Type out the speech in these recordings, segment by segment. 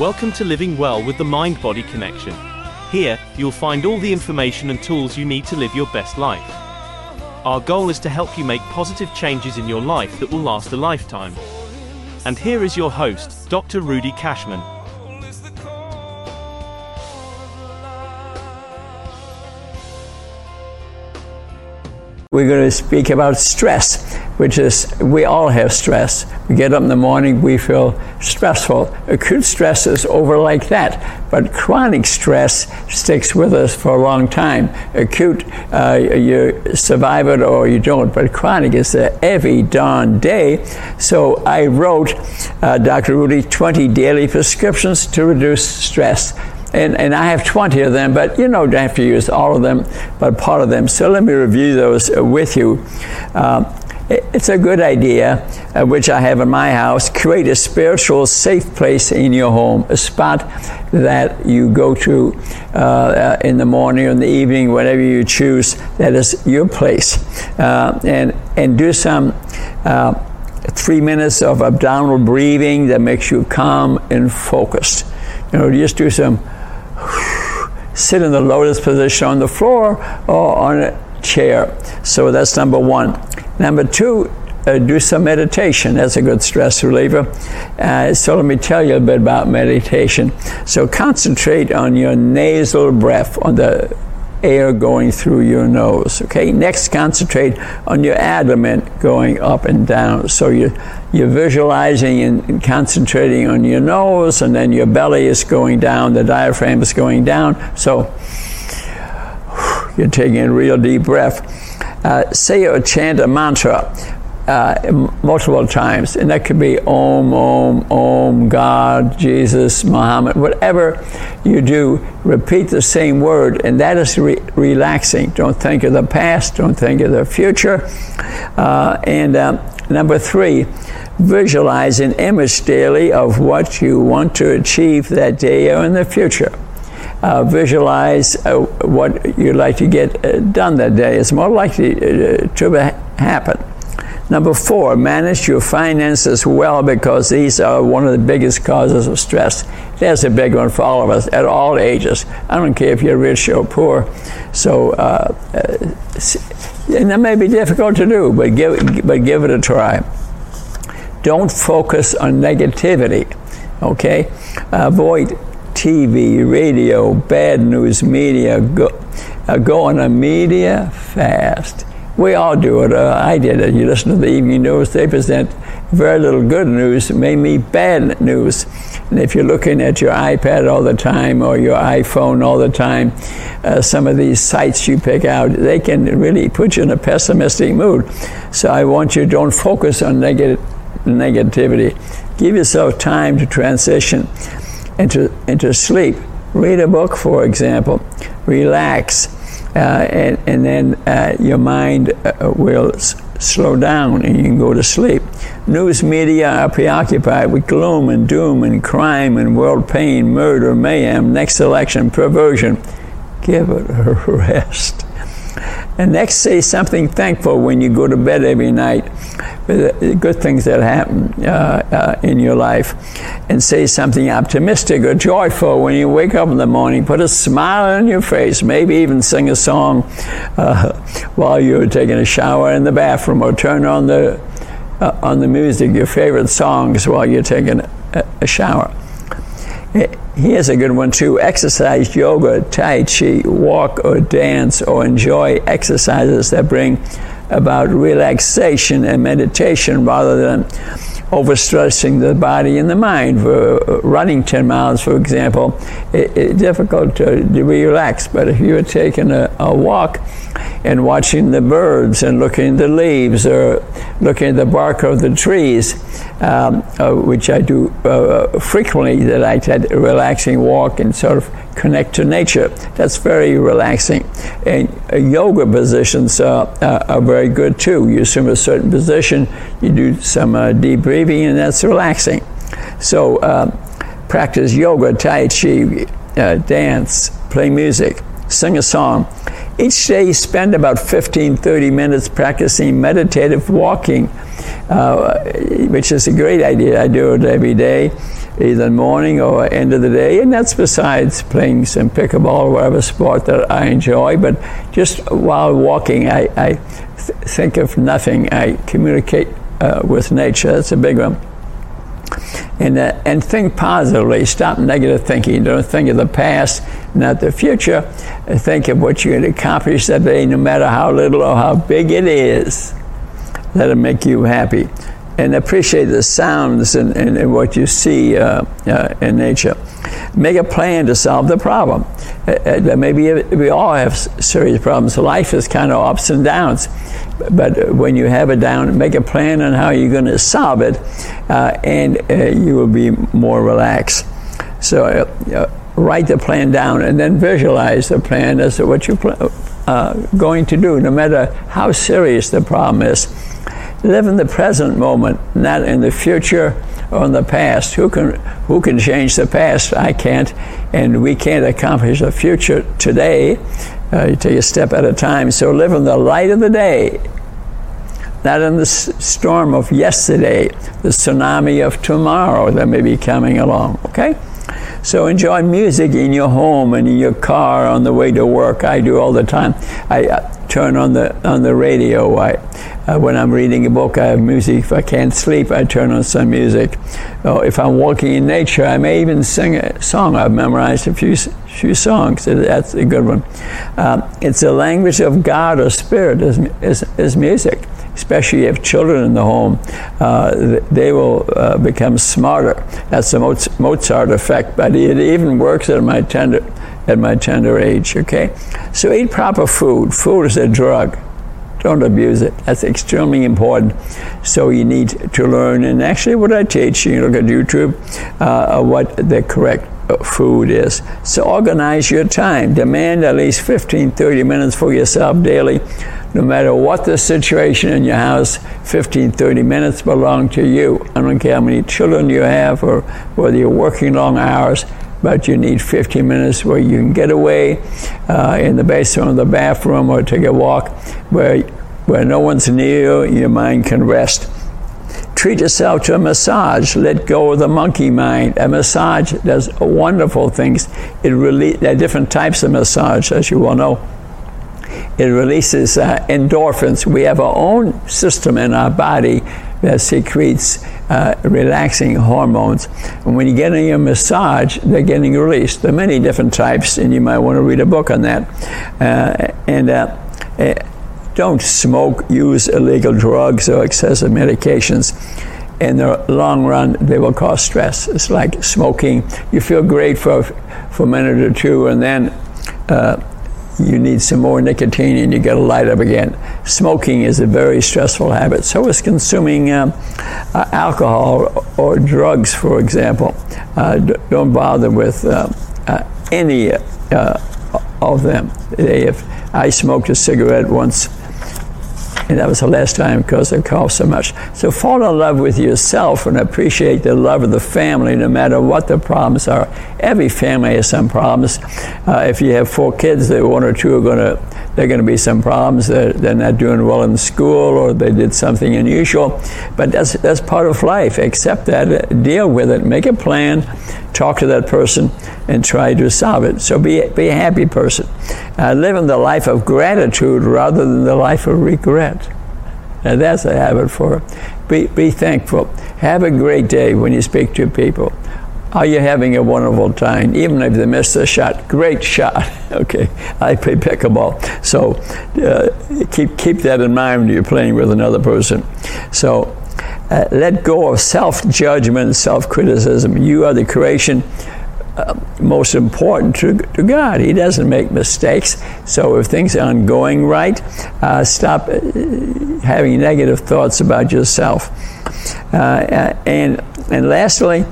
Welcome to Living Well with the Mind Body Connection. Here, you'll find all the information and tools you need to live your best life. Our goal is to help you make positive changes in your life that will last a lifetime. And here is your host, Dr. Rudy Kachmann. We're going to speak about stress, which is we all have stress. We get up in the morning, we feel stressful. Acute stress is over like that, but chronic stress sticks with us for a long time. Acute, uh, you survive it or you don't, but chronic is every darn day. So I wrote, uh, Dr. Rudy, 20 daily prescriptions to reduce stress and, and I have 20 of them, but you don't have to use all of them, but part of them. So let me review those with you. Um, it's a good idea, uh, which I have in my house. Create a spiritual safe place in your home, a spot that you go to uh, uh in the morning or in the evening, whatever you choose. That is your place, uh, and and do some uh, three minutes of abdominal breathing that makes you calm and focused. You know, just do some sit in the lotus position on the floor or on a chair. So that's number one. Number two, uh, do some meditation. That's a good stress reliever. Uh, so let me tell you a bit about meditation. So concentrate on your nasal breath, on the air going through your nose. Okay. Next, concentrate on your abdomen going up and down. So you you're visualizing and concentrating on your nose, and then your belly is going down. The diaphragm is going down. So you're taking a real deep breath. Uh, say or chant a mantra uh, multiple times, and that could be Om, Om, Om, God, Jesus, Muhammad, whatever you do, repeat the same word, and that is re- relaxing. Don't think of the past, don't think of the future. Uh, and um, number three, visualize an image daily of what you want to achieve that day or in the future. Uh, visualize uh, what you'd like to get uh, done that day. It's more likely uh, to happen. Number four, manage your finances well because these are one of the biggest causes of stress. That's a big one for all of us at all ages. I don't care if you're rich or poor. So, uh, and that may be difficult to do, but give, but give it a try. Don't focus on negativity, okay? Avoid TV, radio, bad news, media. Go, uh, go on a media fast we all do it. Uh, I did it. You listen to the evening news, they present very little good news, mainly bad news. And if you're looking at your iPad all the time or your iPhone all the time, uh, some of these sites you pick out, they can really put you in a pessimistic mood. So I want you don't focus on negative negativity. Give yourself time to transition into, into sleep. Read a book, for example. Relax and, and, then uh, your mind uh, will s- slow down and you can go to sleep. News media are preoccupied with gloom and doom and crime and world pain, murder, mayhem, next election, perversion. Give it a rest. And next, say something thankful when you go to bed every night good things that happen uh, uh, in your life and say something optimistic or joyful when you wake up in the morning. Put a smile on your face, maybe even sing a song uh, while you're taking a shower in the bathroom or turn on the, uh, on the music, your favorite songs while you're taking a, a shower. Here's a good one too. Exercise, yoga, tai chi, walk or dance or enjoy exercises that bring about relaxation and meditation rather than overstressing the body and the mind. For uh, running 10 miles, for example, it's it, difficult to, to relax. But if you are taking a, a, walk and watching the birds and looking at the leaves or looking at the bark of the trees, um, uh, which I do uh, frequently, that I take a relaxing walk and sort of connect to nature. That's very relaxing. And uh, yoga positions uh, uh, are very good too. You assume a certain position, you do some uh, deep breathing, and that's relaxing. So uh, practice yoga, tai chi, uh, dance, play music, sing a song. Each day, spend about 15, 30 minutes practicing meditative walking, which is a great idea. I do it every day. Either morning or end of the day, and that's besides playing some pickleball or whatever sport that I enjoy. But just while walking, I, I th- think of nothing. I communicate uh, with nature. That's a big one. And, uh, and think positively. Stop negative thinking. Don't think of the past, not the future. Think of what you're going to accomplish that day, no matter how little or how big it is. Let it make you happy and appreciate the sounds and, and, and what you see uh, uh, in nature. Make a plan to solve the problem. Uh, uh maybe we all have serious problems. Life is kind of ups and downs. But when you have a down, make a plan on how you're going to solve it, uh, and uh, you will be more relaxed. So write the plan down and then visualize the plan as to what you're going to do, no matter how serious the problem is live in the present moment, not in the future or in the past. Who can who can change the past? I can't, and we can't accomplish the future today. Uh, you take a step at a time. So live in the light of the day, not in the s- storm of yesterday, the tsunami of tomorrow that may be coming along. Okay. So enjoy music in your home and in your car on the way to work. I do all the time. I uh, turn on the on the radio. I uh, when I'm reading a book, I have music. If I can't sleep, I turn on some music. If I'm walking in nature, I may even sing a song. I've memorized a few, few songs. That's a good one. Um, it's a language of God or spirit is, is, is music especially if children in the home, uh, they will uh, become smarter. That's the Mozart effect, but it even works at my tender, at my tender age. Okay, so eat proper food. Food is a drug. Don't abuse it. That's extremely important. So you need to learn. And actually, what I teach, you look at YouTube, uh, what the correct uh, food is. So organize your time. Demand at least 15, 30 minutes for yourself daily. No matter what the situation in your house, 15, 30 minutes belong to you. I don't care how many children you have or whether you're working long hours but you need 15 minutes where you can get away uh, in the basement or the bathroom or take a walk where, where no one's near you, your mind can rest. Treat yourself to a massage. Let go of the monkey mind. A massage does wonderful things. It there are different types of massage, as you well know. It releases uh, endorphins. We have our own system in our body that secretes uh, relaxing hormones. And when you get in your massage, they're getting released. There are many different types, and you might want to read a book on that. Uh, and uh, uh, don't smoke, use illegal drugs or excessive medications. In the long run, they will cause stress. It's like smoking. You feel great for, for a minute or two, and then uh, you need some more nicotine and you got to light up again. Smoking is a very stressful habit. So is consuming um, uh, alcohol or drugs, for example. Uh, don't bother with uh, uh any uh, of them. If I smoked a cigarette once and that was the last time because it cost so much. So fall in love with yourself and appreciate the love of the family no matter what the problems are. Every family has some problems. Uh, if you have four kids, there one or two are going to there are going to be some problems. They're, they're not doing well in school or they did something unusual. But that's, that's part of life. Accept that, deal with it, make a plan, talk to that person, and try to solve it. So be, be a happy person. Uh, live in the life of gratitude rather than the life of regret. Now that's a habit for be, be thankful. Have a great day when you speak to people. Are you having a wonderful time? Even if they miss a shot, great shot. okay, I play pickleball, so uh, keep keep that in mind when you're playing with another person. So uh, let go of self judgment, self criticism. You are the creation. Uh, most important to, to, God. He doesn't make mistakes. So if things aren't going right, uh, stop uh, having negative thoughts about yourself. Uh, and and lastly,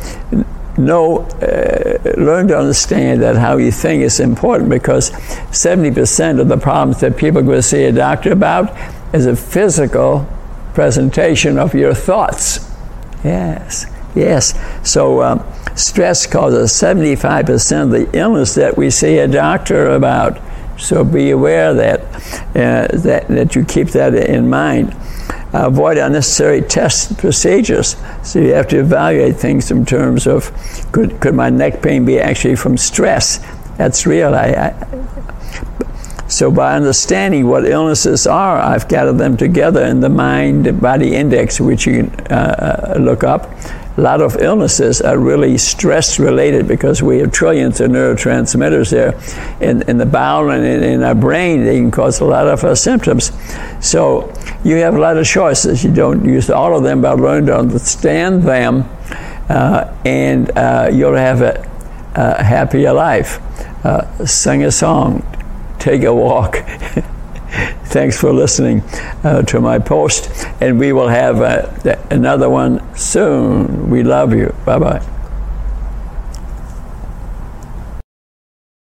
know, uh, learn to understand that how you think is important because 70% of the problems that people go see a doctor about is a physical presentation of your thoughts. Yes, yes. So um, stress causes 75% of the illness that we see a doctor about. So be aware that, uh, that, that you keep that in mind. Avoid unnecessary test procedures. So you have to evaluate things in terms of could, could my neck pain be actually from stress? That's real. I, I, so by understanding what illnesses are, I've gathered them together in the mind body index, which you can uh, uh look up a lot of illnesses are really stress related because we have trillions of neurotransmitters there in, in the bowel and in, in, our brain. They can cause a lot of our symptoms. So you have a lot of choices. You don't use all of them, but learn to understand them, uh, and uh, you'll have a, a happier life. Uh, sing a song, take a walk. Thanks for listening uh, to my post, and we will have uh, another one soon. We love you. Bye bye.